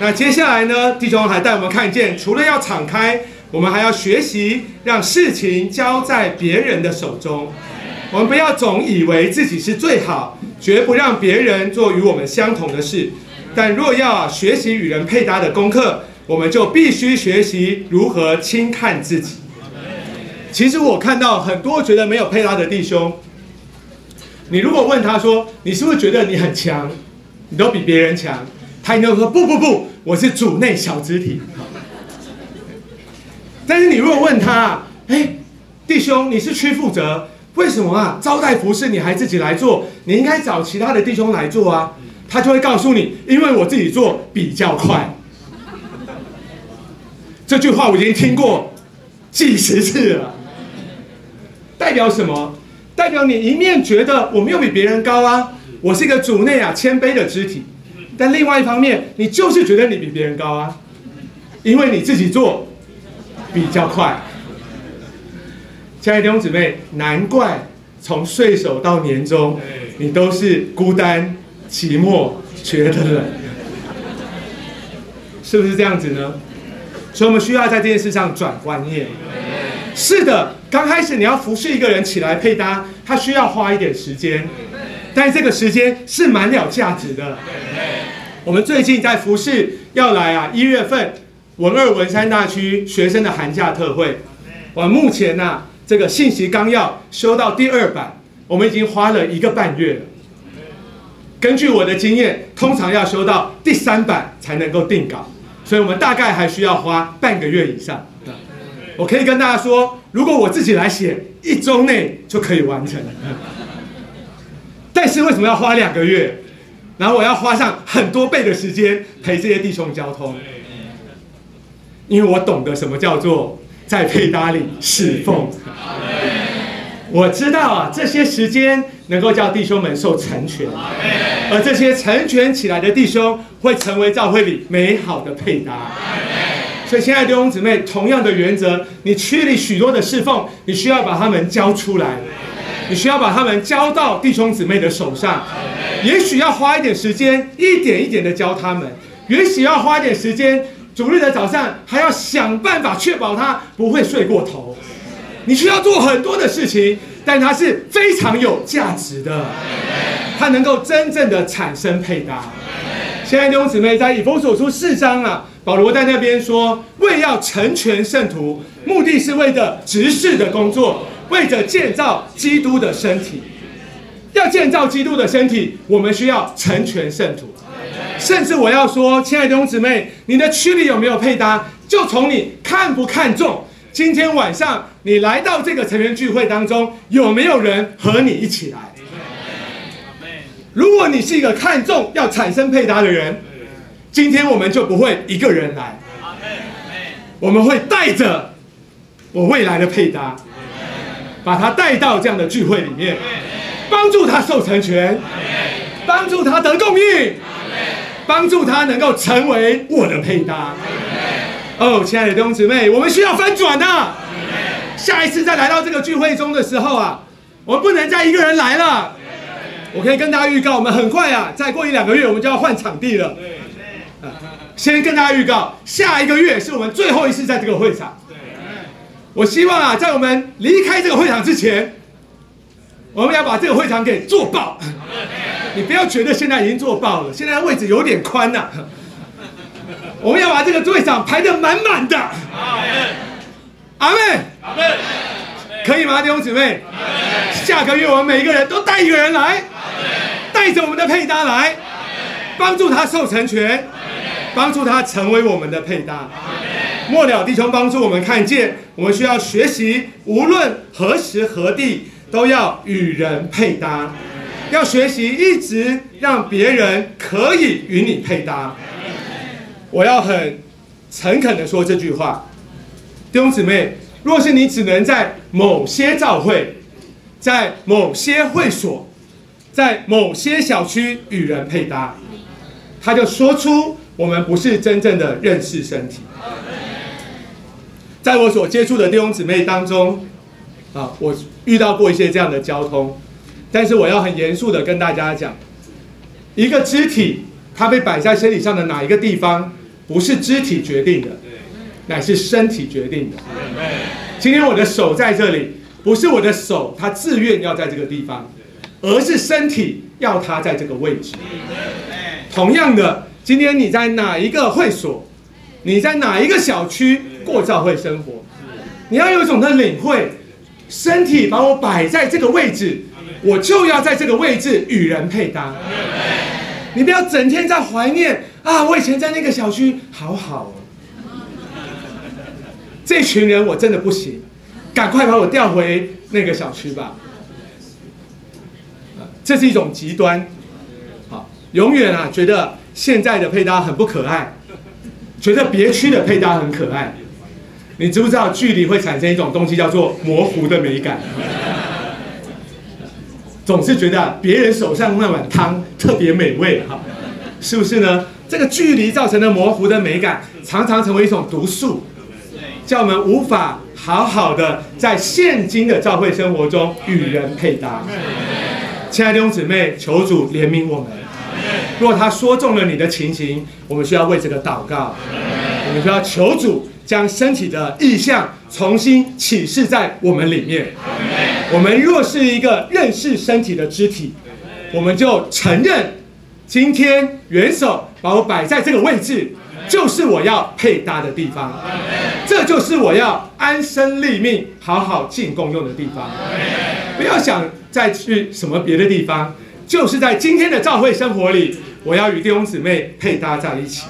那接下来呢，弟兄还带我们看见，除了要敞开，我们还要学习让事情交在别人的手中。我们不要总以为自己是最好，绝不让别人做与我们相同的事。但若要学习与人配搭的功课，我们就必须学习如何轻看自己。其实我看到很多觉得没有配搭的弟兄，你如果问他说：“你是不是觉得你很强？你都比别人强？”他应该说：“不不不，我是主内小肢体。”但是你如果问他：“哎，弟兄，你是区负责，为什么啊？招待服饰你还自己来做？你应该找其他的弟兄来做啊。”他就会告诉你：“因为我自己做比较快。”这句话我已经听过几十次了。代表什么？代表你一面觉得我没有比别人高啊，我是一个主内啊谦卑的肢体，但另外一方面，你就是觉得你比别人高啊，因为你自己做比较快。亲爱的弟兄姊妹，难怪从岁首到年终，你都是孤单、寂寞、觉得冷，是不是这样子呢？所以，我们需要在这件事上转观念。是的，刚开始你要服侍一个人起来配搭，他需要花一点时间，但这个时间是蛮有价值的。我们最近在服侍要来啊，一月份文二文山大区学生的寒假特会，我目前呢这个信息纲要修到第二版，我们已经花了一个半月了。根据我的经验，通常要修到第三版才能够定稿。所以我们大概还需要花半个月以上。我可以跟大家说，如果我自己来写，一周内就可以完成。是为什么要花两个月？然后我要花上很多倍的时间陪这些弟兄交通，因为我懂得什么叫做在配搭里侍奉。我知道啊，这些时间能够叫弟兄们受成全，而这些成全起来的弟兄会成为教会里美好的配搭。所以，亲爱的弟兄姊妹，同样的原则，你区里许多的侍奉，你需要把他们交出来，你需要把他们交到弟兄姊妹的手上。也许要花一点时间，一点一点的教他们；也许要花一点时间，主日的早上还要想办法确保他不会睡过头。你需要做很多的事情，但它是非常有价值的，它能够真正的产生配搭。现在弟兄姊妹在以弗所书四章啊，保罗在那边说，为要成全圣徒，目的是为了执事的工作，为着建造基督的身体。要建造基督的身体，我们需要成全圣徒。甚至我要说，亲爱的弟兄姊妹，你的区里有没有配搭，就从你看不看重。今天晚上你来到这个成员聚会当中，有没有人和你一起来？如果你是一个看重要产生配搭的人，今天我们就不会一个人来，我们会带着我未来的配搭，把他带到这样的聚会里面，帮助他受成全，帮助他得供应，帮助他能够成为我的配搭。哦，亲爱的弟兄姊妹，我们需要翻转的。下一次再来到这个聚会中的时候啊，我们不能再一个人来了。我可以跟大家预告，我们很快啊，再过一两个月，我们就要换场地了。先跟大家预告，下一个月是我们最后一次在这个会场。我希望啊，在我们离开这个会场之前，我们要把这个会场给做爆。你不要觉得现在已经做爆了，现在位置有点宽呐。我们要把这个队长排得满满的，阿妹，阿妹，可以吗，弟兄姊妹？下个月我们每一个人都带一个人来，带着我们的配搭来，帮助他受成全，帮助他成为我们的配搭。末了弟兄帮助我们看见，我们需要学习，无论何时何地，都要与人配搭，要学习一直让别人可以与你配搭。我要很诚恳的说这句话，弟兄姊妹，若是你只能在某些教会、在某些会所、在某些小区与人配搭，他就说出我们不是真正的认识身体。在我所接触的弟兄姊妹当中，啊，我遇到过一些这样的交通，但是我要很严肃的跟大家讲，一个肢体。它被摆在身体上的哪一个地方，不是肢体决定的，乃是身体决定的。今天我的手在这里，不是我的手他自愿要在这个地方，而是身体要他在这个位置。同样的，今天你在哪一个会所，你在哪一个小区过教会生活，你要有一种的领会，身体把我摆在这个位置，我就要在这个位置与人配搭。你不要整天在怀念啊！我以前在那个小区好好哦，这群人我真的不行，赶快把我调回那个小区吧。这是一种极端，好，永远啊觉得现在的配搭很不可爱，觉得别区的配搭很可爱。你知不知道距离会产生一种东西叫做模糊的美感？总是觉得别人手上那碗汤特别美味哈，是不是呢？这个距离造成的模糊的美感，常常成为一种毒素，叫我们无法好好的在现今的教会生活中与人配搭。亲爱的弟兄姊妹，求主怜悯我们。若他说中了你的情形，我们需要为这个祷告，我们需要求主将身体的意象重新启示在我们里面。我们若是一个认识身体的肢体，我们就承认，今天元首把我摆在这个位置，就是我要配搭的地方，这就是我要安身立命、好好进贡用的地方。不要想再去什么别的地方，就是在今天的教会生活里，我要与弟兄姊妹配搭在一起。